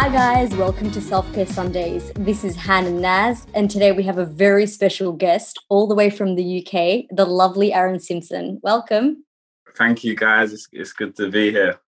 Hi, guys. Welcome to Self Care Sundays. This is Han and Naz, and today we have a very special guest all the way from the UK, the lovely Aaron Simpson. Welcome. Thank you, guys. It's, it's good to be here.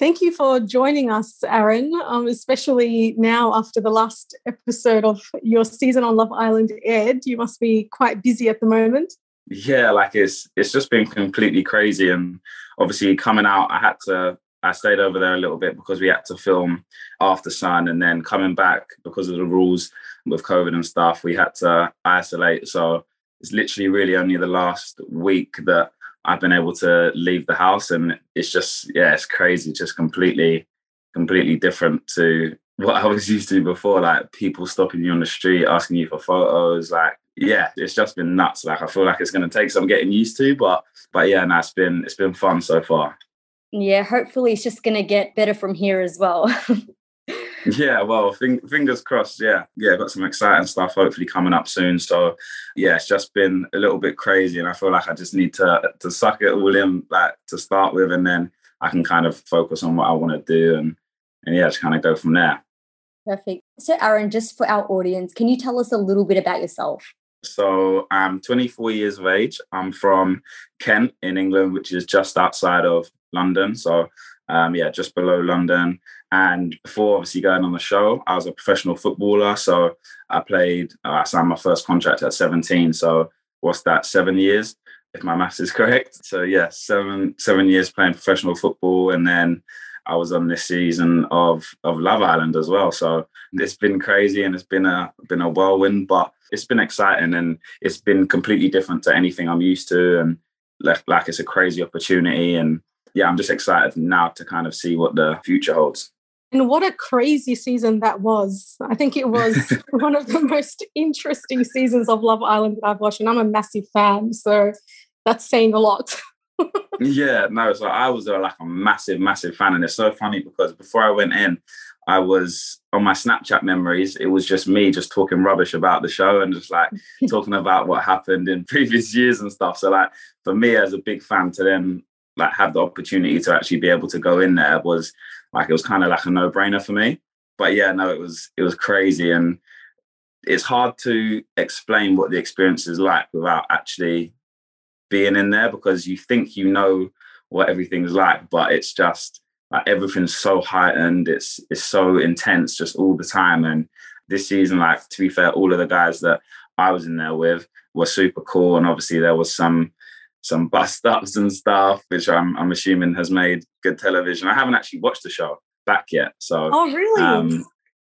Thank you for joining us, Aaron, um, especially now after the last episode of your season on Love Island aired. You must be quite busy at the moment. Yeah, like it's it's just been completely crazy, and obviously coming out, I had to I stayed over there a little bit because we had to film Aftersun, and then coming back because of the rules with COVID and stuff, we had to isolate. So it's literally really only the last week that I've been able to leave the house, and it's just yeah, it's crazy, just completely, completely different to what I was used to before. Like people stopping you on the street, asking you for photos, like yeah, it's just been nuts. Like I feel like it's going to take some getting used to, but but yeah, no, it's been it's been fun so far. Yeah, hopefully it's just going to get better from here as well. yeah, well, fingers crossed. Yeah, yeah, got some exciting stuff hopefully coming up soon. So, yeah, it's just been a little bit crazy, and I feel like I just need to to suck it all in, like to start with, and then I can kind of focus on what I want to do, and and yeah, just kind of go from there. Perfect. So, Aaron, just for our audience, can you tell us a little bit about yourself? So I'm 24 years of age. I'm from Kent in England, which is just outside of London. So um, yeah, just below London. And before obviously going on the show, I was a professional footballer. So I played, uh, I signed my first contract at 17. So what's that, seven years, if my maths is correct? So yeah, seven seven years playing professional football. And then I was on this season of of Love Island as well. So mm. it's been crazy and it's been a been a whirlwind, but it's been exciting and it's been completely different to anything I'm used to. And like, like it's a crazy opportunity. And yeah, I'm just excited now to kind of see what the future holds. And what a crazy season that was. I think it was one of the most interesting seasons of Love Island that I've watched. And I'm a massive fan. So that's saying a lot. Yeah, no, so I was a, like a massive, massive fan. And it's so funny because before I went in, I was on my Snapchat memories, it was just me just talking rubbish about the show and just like talking about what happened in previous years and stuff. So like for me as a big fan to then like have the opportunity to actually be able to go in there was like it was kind of like a no-brainer for me. But yeah, no, it was it was crazy and it's hard to explain what the experience is like without actually being in there because you think you know what everything's like, but it's just like everything's so heightened. It's it's so intense just all the time. And this season, like to be fair, all of the guys that I was in there with were super cool. And obviously there was some some bust ups and stuff, which I'm I'm assuming has made good television. I haven't actually watched the show back yet. So Oh really? Um,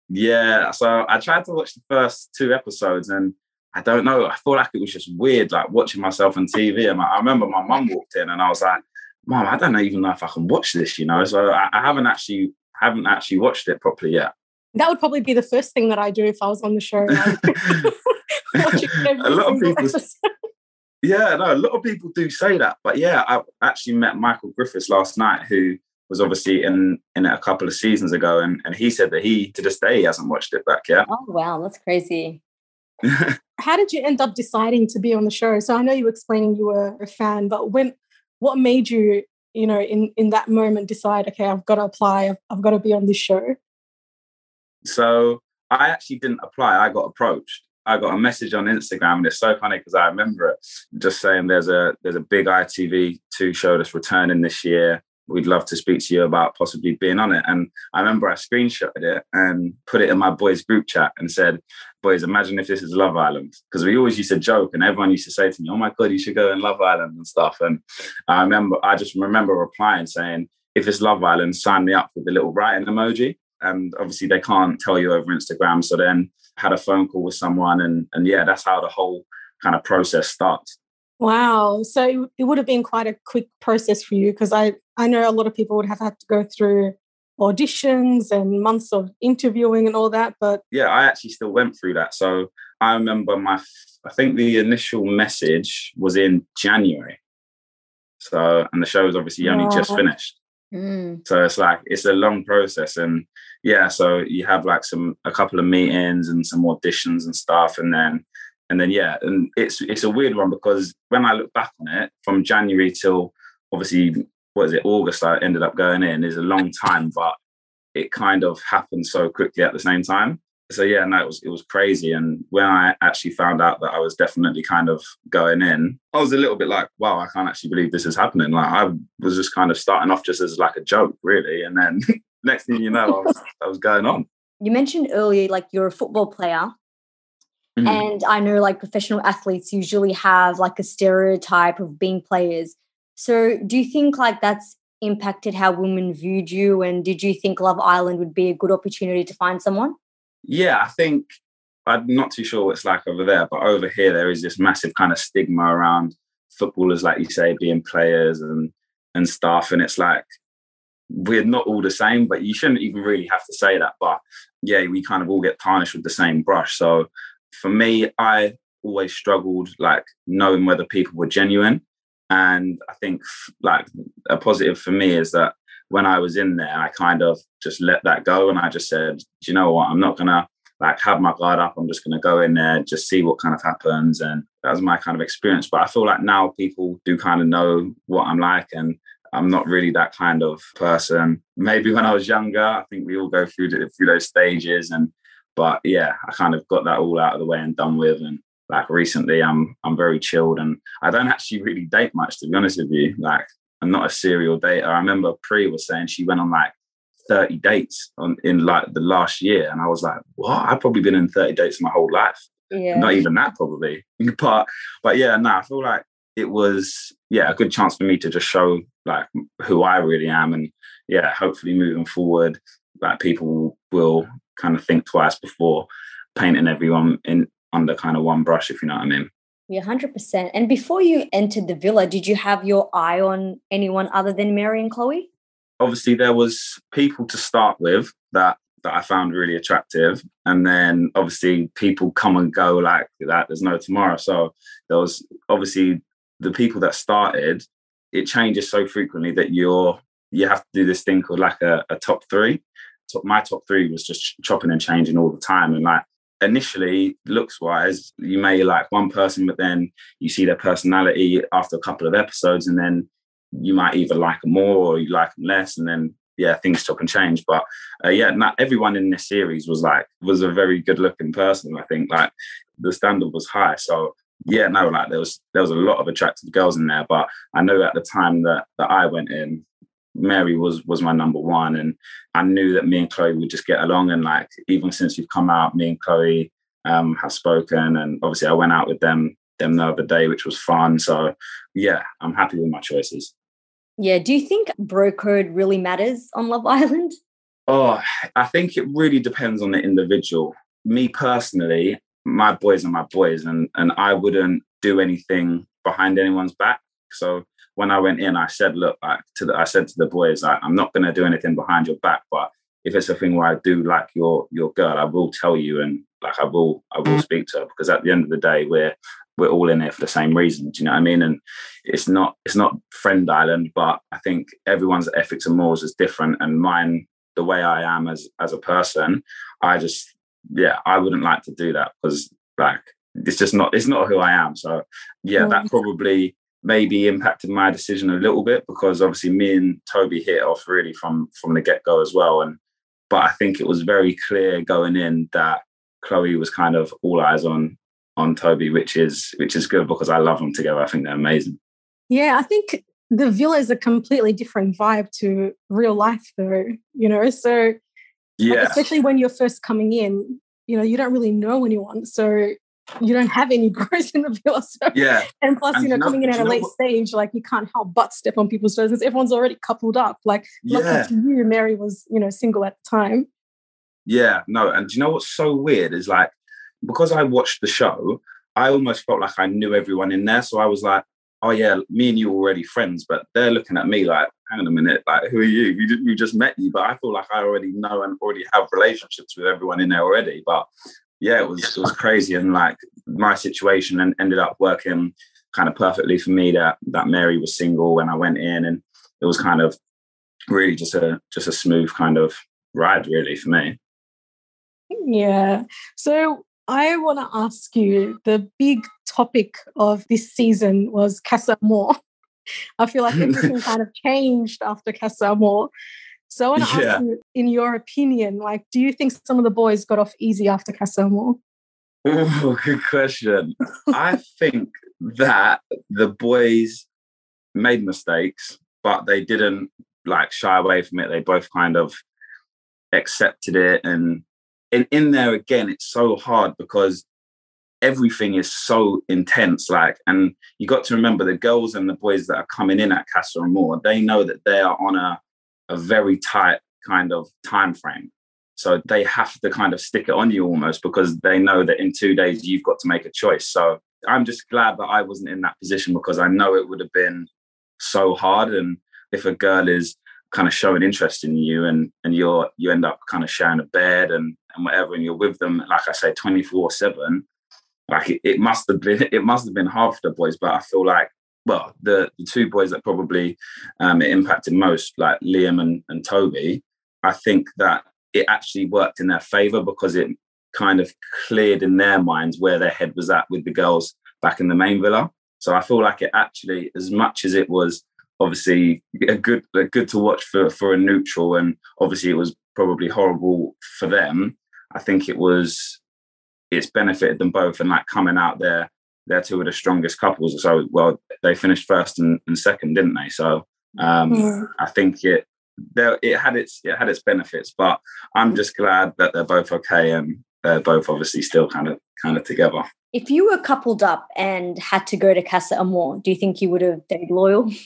yeah. So I tried to watch the first two episodes and I don't know. I feel like it was just weird, like watching myself on TV. And I remember my mum walked in and I was like, Mom, I don't even know if I can watch this, you know. So I, I haven't actually haven't actually watched it properly yet. That would probably be the first thing that I do if I was on the show. Like, a lot of people, yeah, no, a lot of people do say that. But yeah, I actually met Michael Griffiths last night, who was obviously in in it a couple of seasons ago, and and he said that he to this day he hasn't watched it back yet. Oh wow, that's crazy. How did you end up deciding to be on the show? So I know you were explaining you were a fan, but when what made you you know in in that moment decide okay i've got to apply. I've, I've got to be on this show so i actually didn't apply. I got approached. I got a message on instagram and it's so funny because i remember it just saying there's a there's a big itv2 show that's returning this year we'd love to speak to you about possibly being on it. And I remember I screenshotted it and put it in my boys' group chat and said, Boys, imagine if this is Love Island. Because we always used to joke and everyone used to say to me, Oh my God, you should go in Love Island and stuff. And I remember, I just remember replying saying, If it's Love Island, sign me up with the little writing emoji. And obviously they can't tell you over Instagram. So then had a phone call with someone and and yeah, that's how the whole kind of process starts. Wow. So it would have been quite a quick process for you because I, I know a lot of people would have had to go through auditions and months of interviewing and all that. But yeah, I actually still went through that. So I remember my, I think the initial message was in January. So, and the show was obviously only just finished. Mm. So it's like, it's a long process. And yeah, so you have like some, a couple of meetings and some auditions and stuff. And then and then yeah, and it's it's a weird one because when I look back on it, from January till obviously what is it August, I ended up going in is a long time, but it kind of happened so quickly at the same time. So yeah, no, it was it was crazy. And when I actually found out that I was definitely kind of going in, I was a little bit like, wow, I can't actually believe this is happening. Like I was just kind of starting off just as like a joke, really. And then next thing you know, I was, I was going on. You mentioned earlier, like you're a football player. Mm-hmm. And I know like professional athletes usually have like a stereotype of being players. So do you think like that's impacted how women viewed you? And did you think Love Island would be a good opportunity to find someone? Yeah, I think I'm not too sure what it's like over there, but over here there is this massive kind of stigma around footballers, like you say, being players and and stuff. And it's like we're not all the same, but you shouldn't even really have to say that. But yeah, we kind of all get tarnished with the same brush. So for me, I always struggled like knowing whether people were genuine. And I think like a positive for me is that when I was in there, I kind of just let that go and I just said, Do you know what? I'm not gonna like have my guard up. I'm just gonna go in there, just see what kind of happens. And that was my kind of experience. But I feel like now people do kind of know what I'm like and I'm not really that kind of person. Maybe when I was younger, I think we all go through through those stages and but yeah, I kind of got that all out of the way and done with and like recently I'm I'm very chilled and I don't actually really date much to be honest with you. Like I'm not a serial dater. I remember Pri was saying she went on like 30 dates on in like the last year. And I was like, what? I've probably been in 30 dates my whole life. Yeah. Not even that probably. But but yeah, no, I feel like it was yeah, a good chance for me to just show like who I really am. And yeah, hopefully moving forward, like people will kind of think twice before painting everyone in under kind of one brush, if you know what I mean. Yeah, 100%. And before you entered the villa, did you have your eye on anyone other than Mary and Chloe? Obviously, there was people to start with that that I found really attractive. And then obviously people come and go like that. There's no tomorrow. So there was obviously the people that started, it changes so frequently that you're you have to do this thing called like a, a top three. So my top three was just chopping and changing all the time. And like initially looks wise you may like one person but then you see their personality after a couple of episodes and then you might either like them more or you like them less and then yeah things chop and change but uh, yeah not everyone in this series was like was a very good looking person i think like the standard was high so yeah no like there was there was a lot of attractive girls in there but i know at the time that that i went in Mary was was my number one, and I knew that me and Chloe would just get along. And like even since we've come out, me and Chloe um, have spoken, and obviously I went out with them them the other day, which was fun. So yeah, I'm happy with my choices. Yeah. Do you think bro code really matters on Love Island? Oh, I think it really depends on the individual. Me personally, my boys are my boys, and and I wouldn't do anything behind anyone's back. So when I went in, I said, look, like to the, I said to the boys, like, I'm not going to do anything behind your back, but if it's a thing where I do like your your girl, I will tell you, and like I will I will mm. speak to her because at the end of the day, we're we're all in it for the same reason. Do you know what I mean? And it's not it's not friend island, but I think everyone's ethics and morals is different, and mine, the way I am as as a person, I just yeah, I wouldn't like to do that because like it's just not it's not who I am. So yeah, that mm. probably maybe impacted my decision a little bit because obviously me and Toby hit off really from from the get go as well. And but I think it was very clear going in that Chloe was kind of all eyes on on Toby, which is which is good because I love them together. I think they're amazing. Yeah, I think the villa is a completely different vibe to real life, though. You know, so yeah, like, especially when you're first coming in, you know, you don't really know anyone, so you don't have any bros in the villa. So, yeah. And plus, and you know, no, coming in at a late what? stage, like you can't help but step on people's toes because everyone's already coupled up. Like, yeah. lucky to you, Mary was, you know, single at the time. Yeah, no. And do you know what's so weird is like, because I watched the show, I almost felt like I knew everyone in there. So I was like, oh yeah, me and you are already friends, but they're looking at me like, hang on a minute, like who are you? We, we just met you, but I feel like I already know and already have relationships with everyone in there already. But yeah, it was it was crazy, and like my situation and ended up working kind of perfectly for me. That that Mary was single when I went in, and it was kind of really just a just a smooth kind of ride, really for me. Yeah. So I want to ask you the big topic of this season was Casa Amor. I feel like everything kind of changed after Casa Amor. So I want to yeah. ask you, in your opinion, like, do you think some of the boys got off easy after Casa Amor? Oh, good question. I think that the boys made mistakes, but they didn't like shy away from it. They both kind of accepted it. And in, in there again, it's so hard because everything is so intense. Like, and you got to remember the girls and the boys that are coming in at Casa Amor, they know that they are on a, a very tight kind of time frame. So they have to kind of stick it on you almost because they know that in two days you've got to make a choice. So I'm just glad that I wasn't in that position because I know it would have been so hard. And if a girl is kind of showing interest in you and and you're you end up kind of sharing a bed and and whatever and you're with them like I say 24 7 like it, it must have been it must have been hard for the boys but I feel like well the the two boys that probably um, it impacted most like Liam and, and Toby I think that it actually worked in their favor because it kind of cleared in their minds where their head was at with the girls back in the main villa so I feel like it actually as much as it was obviously a good a good to watch for for a neutral, and obviously it was probably horrible for them. I think it was it's benefited them both, and like coming out there, they're two of the strongest couples. So well, they finished first and, and second, didn't they? So um, yeah. I think it there it had its it had its benefits, but I'm just glad that they're both okay and they're both obviously still kind of kind of together. If you were coupled up and had to go to Casa Amor, do you think you would have stayed loyal?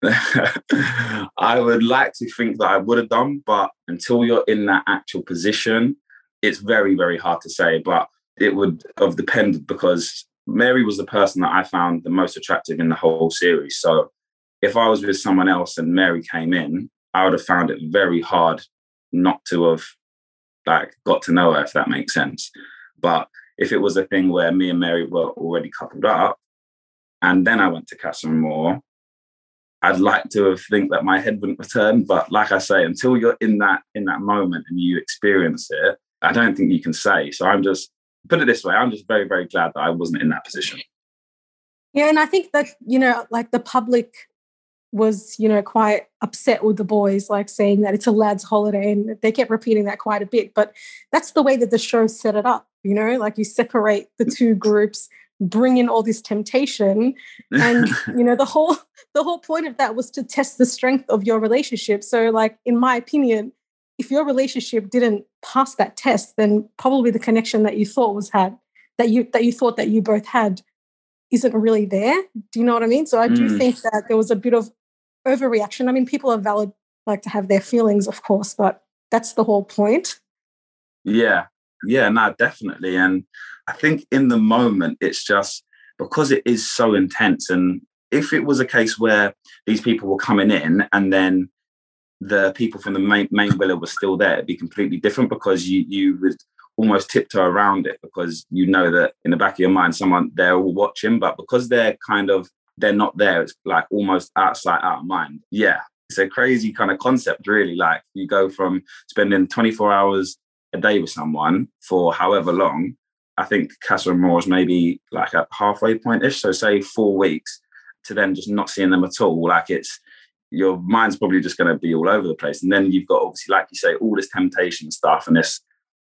I would like to think that I would have done, but until you're in that actual position, it's very, very hard to say. But it would have depended because Mary was the person that I found the most attractive in the whole series. So if I was with someone else and Mary came in, I would have found it very hard not to have like got to know her, if that makes sense. But if it was a thing where me and Mary were already coupled up, and then I went to Casa Amor, I'd like to have think that my head wouldn't return, but like I say, until you're in that in that moment and you experience it, I don't think you can say. So I'm just put it this way: I'm just very very glad that I wasn't in that position. Yeah, and I think that you know, like the public was you know quite upset with the boys, like saying that it's a lads' holiday, and they kept repeating that quite a bit. But that's the way that the show set it up. You know, like you separate the two groups bring in all this temptation and you know the whole the whole point of that was to test the strength of your relationship so like in my opinion if your relationship didn't pass that test then probably the connection that you thought was had that you that you thought that you both had isn't really there. Do you know what i mean? So i do mm. think that there was a bit of overreaction. I mean people are valid like to have their feelings of course but that's the whole point. Yeah. Yeah no definitely. And I think in the moment, it's just because it is so intense. And if it was a case where these people were coming in and then the people from the main, main villa were still there, it'd be completely different because you you would almost tiptoe around it because you know that in the back of your mind, someone they're all watching, but because they're kind of they're not there, it's like almost outside out of mind. Yeah. It's a crazy kind of concept, really. Like you go from spending 24 hours a day with someone for however long I think Casa Amor is maybe like a halfway point ish. So say four weeks to then just not seeing them at all. Like it's your mind's probably just going to be all over the place. And then you've got obviously, like you say, all this temptation stuff, and this,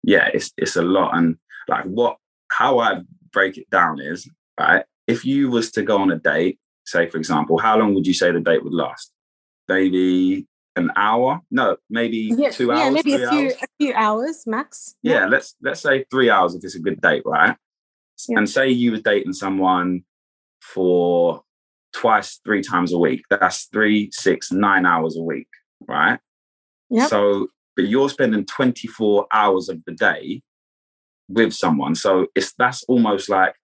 yeah, it's it's a lot. And like what, how I break it down is right. If you was to go on a date, say for example, how long would you say the date would last? Maybe an hour. No, maybe yeah, two hours. Yeah, maybe a few hours. a few hours max. Yeah, yeah, let's let's say three hours if it's a good date, right? Yeah. And say you were dating someone for twice, three times a week. That's three, six, nine hours a week, right? Yeah. So, but you're spending 24 hours of the day with someone. So it's that's almost like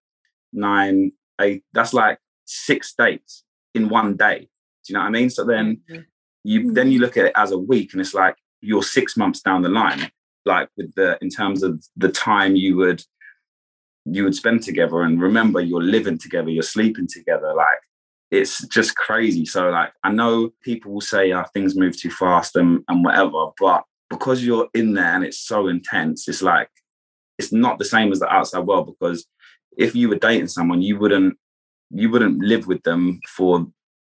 nine, eight, that's like six dates in one day. Do you know what I mean? So then mm-hmm you mm-hmm. then you look at it as a week and it's like you're six months down the line like with the in terms of the time you would you would spend together and remember you're living together you're sleeping together like it's just crazy so like i know people will say oh, things move too fast and, and whatever but because you're in there and it's so intense it's like it's not the same as the outside world because if you were dating someone you wouldn't you wouldn't live with them for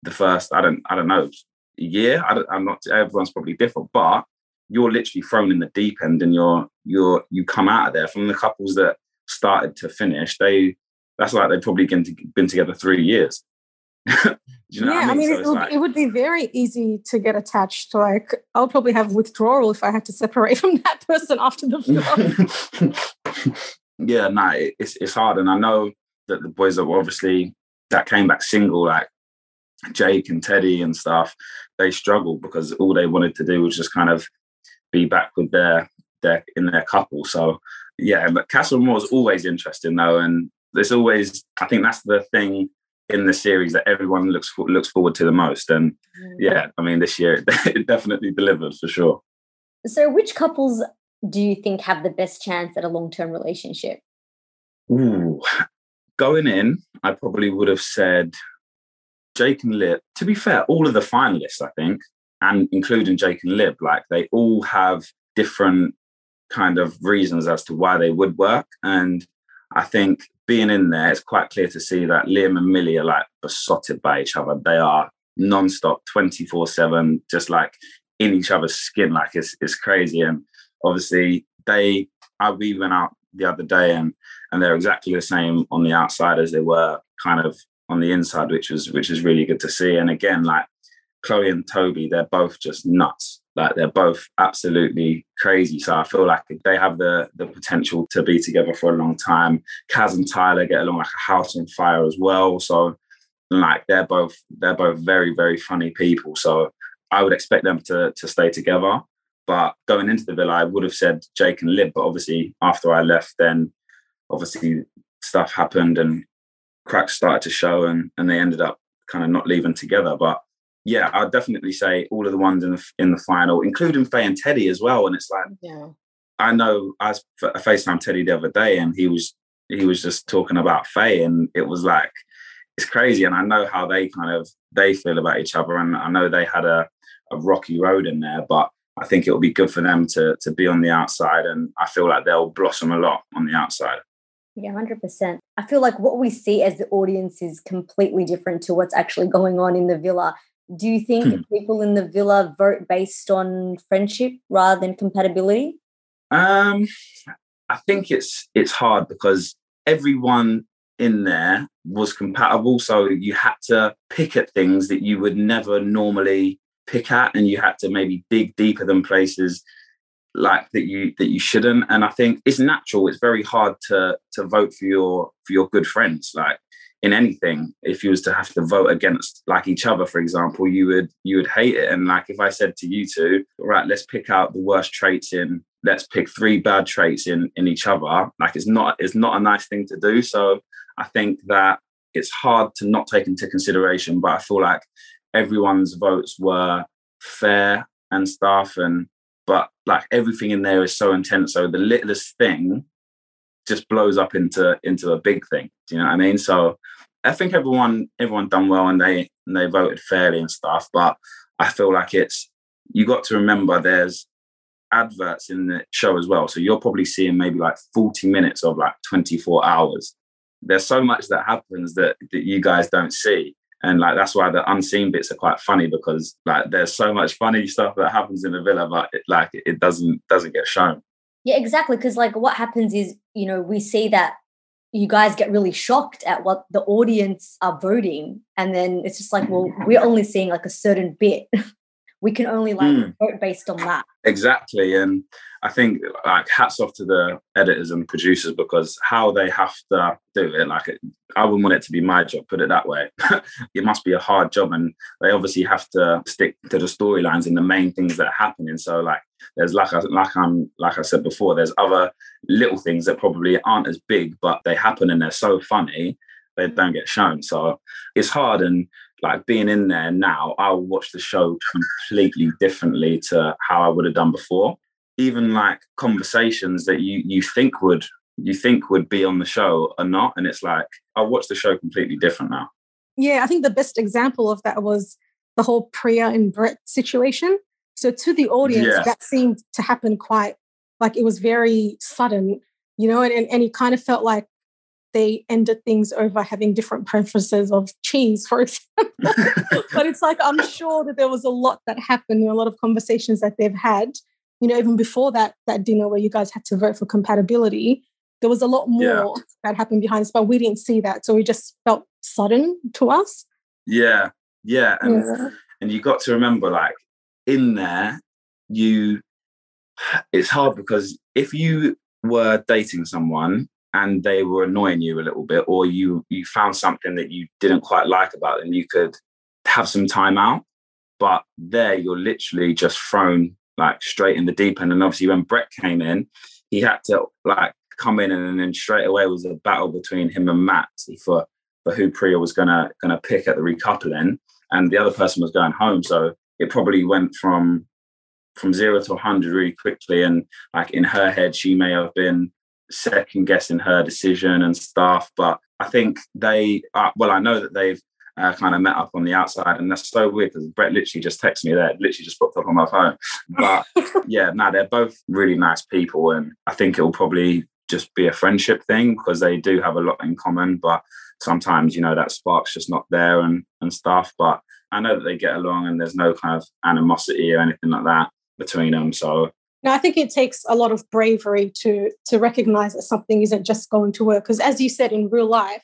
the first i don't i don't know year. I am not. Everyone's probably different, but you're literally thrown in the deep end, and you're you're you come out of there from the couples that started to finish. They that's like they've probably been, to, been together three years. you know yeah, I mean, I mean so it, would, like... it would be very easy to get attached. Like, I'll probably have withdrawal if I had to separate from that person after the film. yeah, no, it's it's hard, and I know that the boys that were obviously that came back single, like Jake and Teddy and stuff, they struggled because all they wanted to do was just kind of be back with their their in their couple. So yeah, but Casa Amor is always interesting though, and there's always I think that's the thing in the series that everyone looks for, looks forward to the most. And mm. yeah, I mean, this year it definitely delivered for sure. So, which couples do you think have the best chance at a long term relationship? Ooh, going in, I probably would have said Jake and Lib. To be fair, all of the finalists, I think, and including Jake and Lib, like they all have different kind of reasons as to why they would work. And I think being in there, it's quite clear to see that Liam and Millie are like besotted by each other. They are non-stop 24-7, just like in each other's skin. Like it's it's crazy. And obviously they I we went out the other day and and they're exactly the same on the outside as they were kind of on the inside, which was which is really good to see. And again, like Chloe and Toby, they're both just nuts. Like they're both absolutely crazy. So I feel like they have the the potential to be together for a long time. Kaz and Tyler get along like a house on fire as well. So like they're both they're both very very funny people. So I would expect them to to stay together. But going into the villa, I would have said Jake and Lib. But obviously, after I left, then obviously stuff happened and cracks started to show, and and they ended up kind of not leaving together. But yeah, I'd definitely say all of the ones in the in the final, including Faye and Teddy as well. And it's like, yeah, I know I was a FaceTime Teddy the other day, and he was he was just talking about Faye, and it was like it's crazy. And I know how they kind of they feel about each other, and I know they had a a rocky road in there, but I think it'll be good for them to to be on the outside, and I feel like they'll blossom a lot on the outside. Yeah, 100%. I feel like what we see as the audience is completely different to what's actually going on in the villa. Do you think hmm. people in the villa vote based on friendship rather than compatibility? Um, I think it's it's hard because everyone in there was compatible, so you had to pick at things that you would never normally pick at, and you had to maybe dig deeper than places like that you that you shouldn't. And I think it's natural. It's very hard to to vote for your for your good friends. Like in anything if you was to have to vote against like each other for example you would you would hate it and like if i said to you two right let's pick out the worst traits in let's pick three bad traits in in each other like it's not it's not a nice thing to do so i think that it's hard to not take into consideration but i feel like everyone's votes were fair and stuff and but like everything in there is so intense so the littlest thing just blows up into into a big thing. Do you know what I mean? So I think everyone everyone done well and they and they voted fairly and stuff. But I feel like it's you got to remember there's adverts in the show as well. So you're probably seeing maybe like 40 minutes of like 24 hours. There's so much that happens that that you guys don't see. And like that's why the unseen bits are quite funny because like there's so much funny stuff that happens in the villa, but it, like it doesn't doesn't get shown. Yeah, exactly. Because like what happens is, you know, we see that you guys get really shocked at what the audience are voting. And then it's just like, well, we're only seeing like a certain bit. we can only like mm. vote based on that. Exactly. And I think like hats off to the editors and producers because how they have to do it, like I wouldn't want it to be my job, put it that way. it must be a hard job. And they obviously have to stick to the storylines and the main things that are happening. So like there's like I, like I'm like I said before, there's other little things that probably aren't as big, but they happen and they're so funny they don't get shown. So it's hard and like being in there now, I'll watch the show completely differently to how I would have done before. Even like conversations that you you think would you think would be on the show are not, and it's like I watch the show completely different now. Yeah, I think the best example of that was the whole Priya and Brett situation. So to the audience, that seemed to happen quite like it was very sudden, you know, and, and, and it kind of felt like they ended things over having different preferences of cheese, for example. but it's like I'm sure that there was a lot that happened, and a lot of conversations that they've had. You know, even before that that dinner where you guys had to vote for compatibility, there was a lot more yeah. that happened behind us, but we didn't see that, so we just felt sudden to us. Yeah, yeah, and yeah. and you got to remember, like in there, you. It's hard because if you were dating someone and they were annoying you a little bit or you you found something that you didn't quite like about them you could have some time out but there you're literally just thrown like straight in the deep end. And obviously when brett came in he had to like come in and then straight away was a battle between him and matt for for who priya was gonna gonna pick at the recoupling and the other person was going home. So it probably went from from zero to 100 really quickly and like in her head she may have been second guessing her decision and stuff. But I think they, uh, well, I know that they've uh, kind of met up on the outside, and that's so weird because Brett literally just texted me there, literally just popped up on my phone. But yeah, no, they're both really nice people, and I think it'll probably just be a friendship thing because they do have a lot in common. But sometimes, you know, that spark's just not there and and stuff. But I know that they get along, and there's no kind of animosity or anything like that between them. So now, I think it takes a lot of bravery to to recognize that something isn't just going to work. Because as you said, in real life,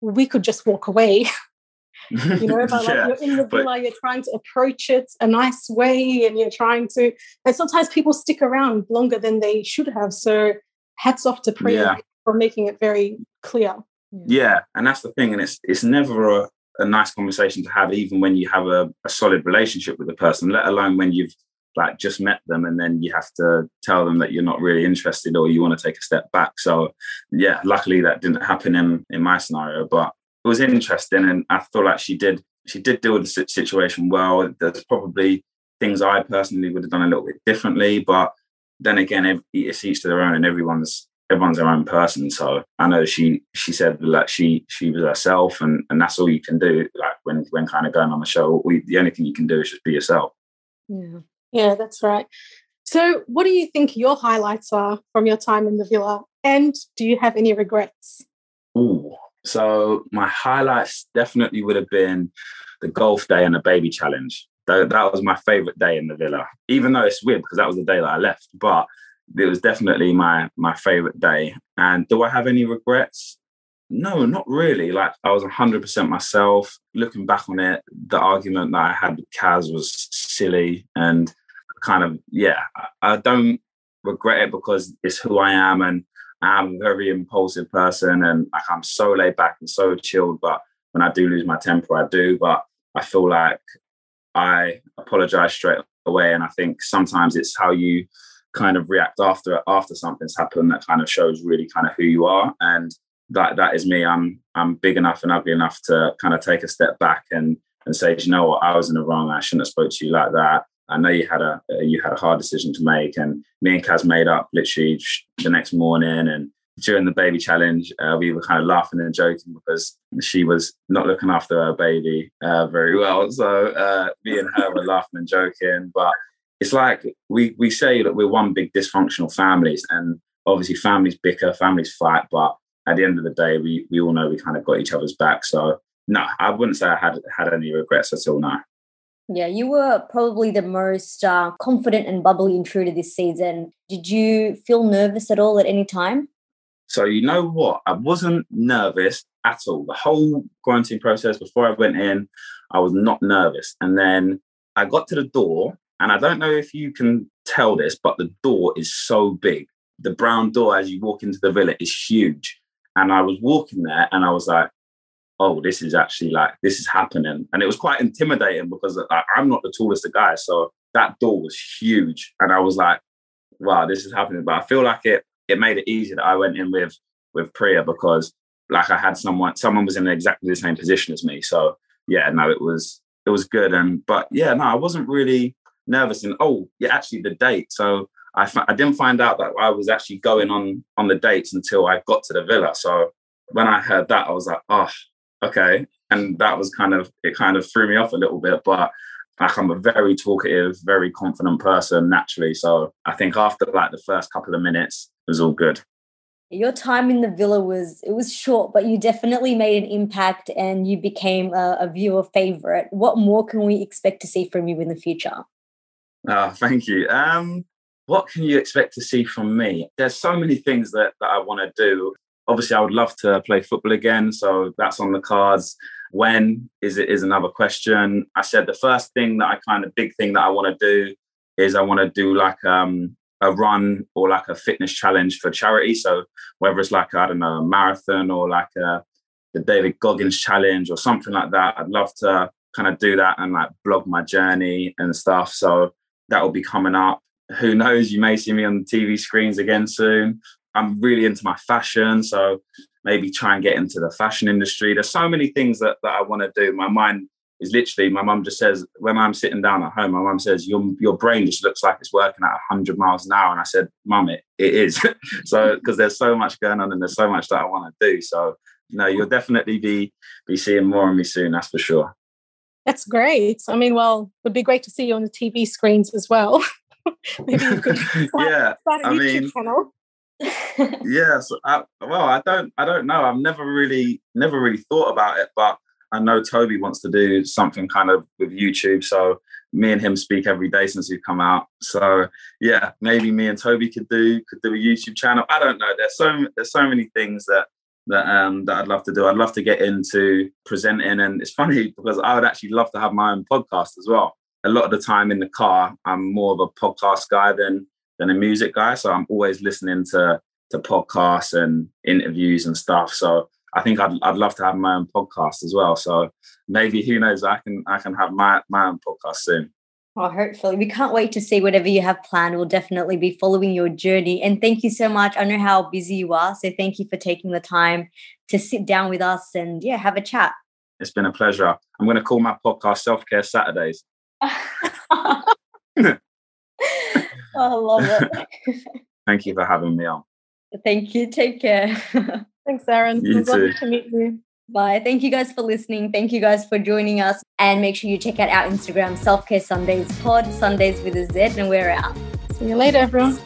we could just walk away. you know, but yeah, like you're in the but... villa, you're trying to approach it a nice way, and you're trying to. And sometimes people stick around longer than they should have. So, hats off to Priya yeah. for making it very clear. Yeah, and that's the thing, and it's it's never a, a nice conversation to have, even when you have a, a solid relationship with the person, let alone when you've like just met them and then you have to tell them that you're not really interested or you want to take a step back. So yeah luckily that didn't happen in in my scenario but it was interesting and i feel like she did she did deal with the situation well. There's probably things i personally would have done a little bit differently but then again it's each to their own and everyone's everyone's their own person. So i know she she said that she she was herself and and that's all you can do like when when kind of going on the show. We, the only thing you can do is just be yourself. Yeah yeah, that's right. So, what do you think your highlights are from your time in the villa? And do you have any regrets? Ooh, so my highlights definitely would have been the golf day and the baby challenge. That, was my favorite day in the villa, even though it's weird because that was the day that I left. But it was definitely my my favorite day. And do I have any regrets? No, not really. Like I was 100% myself. Looking back on it, the argument that I had with Kaz was silly and kind of yeah I, don't regret it because it's who I am and I'm a very impulsive person and like I'm so laid back and so chilled but when I do lose my temper I do. But I feel like I apologize straight away and I think sometimes it's how you kind of react after after something's happened that kind of shows really kind of who you are. And that that is me. I'm I'm big enough and ugly enough to kind of take a step back and and say you know what? I was in the wrong. I shouldn't have spoke to you like that I know you had a you had a hard decision to make, and me and Kaz made up literally the next morning. And during the baby challenge, uh, we were kind of laughing and joking because she was not looking after her baby uh, very well. So uh, me and her were laughing and joking. But it's like we we say that we're one big dysfunctional families, and obviously families bicker, families fight, but at the end of the day, we we all know we kind of got each other's back. So no, I wouldn't say I had had any regrets at all. No. Yeah, you were probably the most uh, confident and bubbly intruder this season. Did you feel nervous at all at any time? So, you know what? I wasn't nervous at all. The whole quarantine process before I went in, I was not nervous. And then I got to the door, and I don't know if you can tell this, but the door is so big. The brown door as you walk into the villa is huge. And I was walking there and I was like, oh, this is actually like this is happening, and it was quite intimidating because like, I'm not the tallest of guys, so that door was huge, and I was like, wow, this is happening. But I feel like it it made it easier that I went in with with Priya because like I had someone someone was in exactly the same position as me, so yeah, no, it was it was good, and but yeah, no, I wasn't really nervous, and oh, yeah, actually the date, so. I, f- I didn't find out that I was actually going on on the dates until I got to the villa. So when I heard that, I was like, oh, okay. And that was kind of, it kind of threw me off a little bit, but like I'm a very talkative, very confident person naturally. So I think after like the first couple of minutes, it was all good. your time in the villa was it was short but you definitely made an impact and you became a, a viewer favorite what more can we expect to see from you in the future oh thank you um what can you expect to see from me there's so many things that, that i want to do obviously i would love to play football again so that's on the cards when is it is another question i said the first thing that i kind of big thing that i want to do is i want to do like um a run or like a fitness challenge for charity. So whether it's like I don't know a marathon or like a, the David Goggins challenge or something like that, I'd love to kind of do that and like blog my journey and stuff. So that will be coming up. Who knows? You may see me on the TV screens again soon. I'm really into my fashion, so maybe try and get into the fashion industry. There's so many things that, that I want to do. My mind is literally my mum just says when I'm sitting down at home, my mum says your your brain just looks like it's working at hundred miles an hour, and I said, Mum, it, it is. so hmm. because there's so much going on and there's so much that I want to do. So no, you'll definitely be be seeing more of me soon. That's for sure. That's great. I mean, well, it would be great to see you on the TV screens as well. Maybe you could start, yeah, start a I YouTube mean, channel. yeah, I, well, I don't, I don't know. I've never really, never really thought about it, but I know Toby wants to do something kind of with YouTube. So me and him speak every day since we've come out. So yeah, maybe me and Toby could do could do a YouTube channel. I don't know. There's so there's so many things that that um that I'd love to do. I'd love to get into presenting, and it's funny because I would actually love to have my own podcast as well. A lot of the time in the car, I'm more of a podcast guy than than a music guy. So I'm always listening to to podcasts and interviews and stuff. So I think I'd, I'd love to have my own podcast as well. So maybe who knows, I can I can have my, my own podcast soon. Oh, hopefully. We can't wait to see whatever you have planned. We'll definitely be following your journey. And thank you so much. I know how busy you are. So thank you for taking the time to sit down with us and yeah, have a chat. It's been a pleasure. I'm going to call my podcast Self Care Saturdays. I love it. thank you for having me on. Thank you. Take care. Thanks, Aaron. You too. lovely to meet you. Bye. Thank you guys for listening. Thank you guys for joining us. And make sure you check out our Instagram, Self Care Sundays Pod, Sundays with a Z, and we're out. See you later, everyone.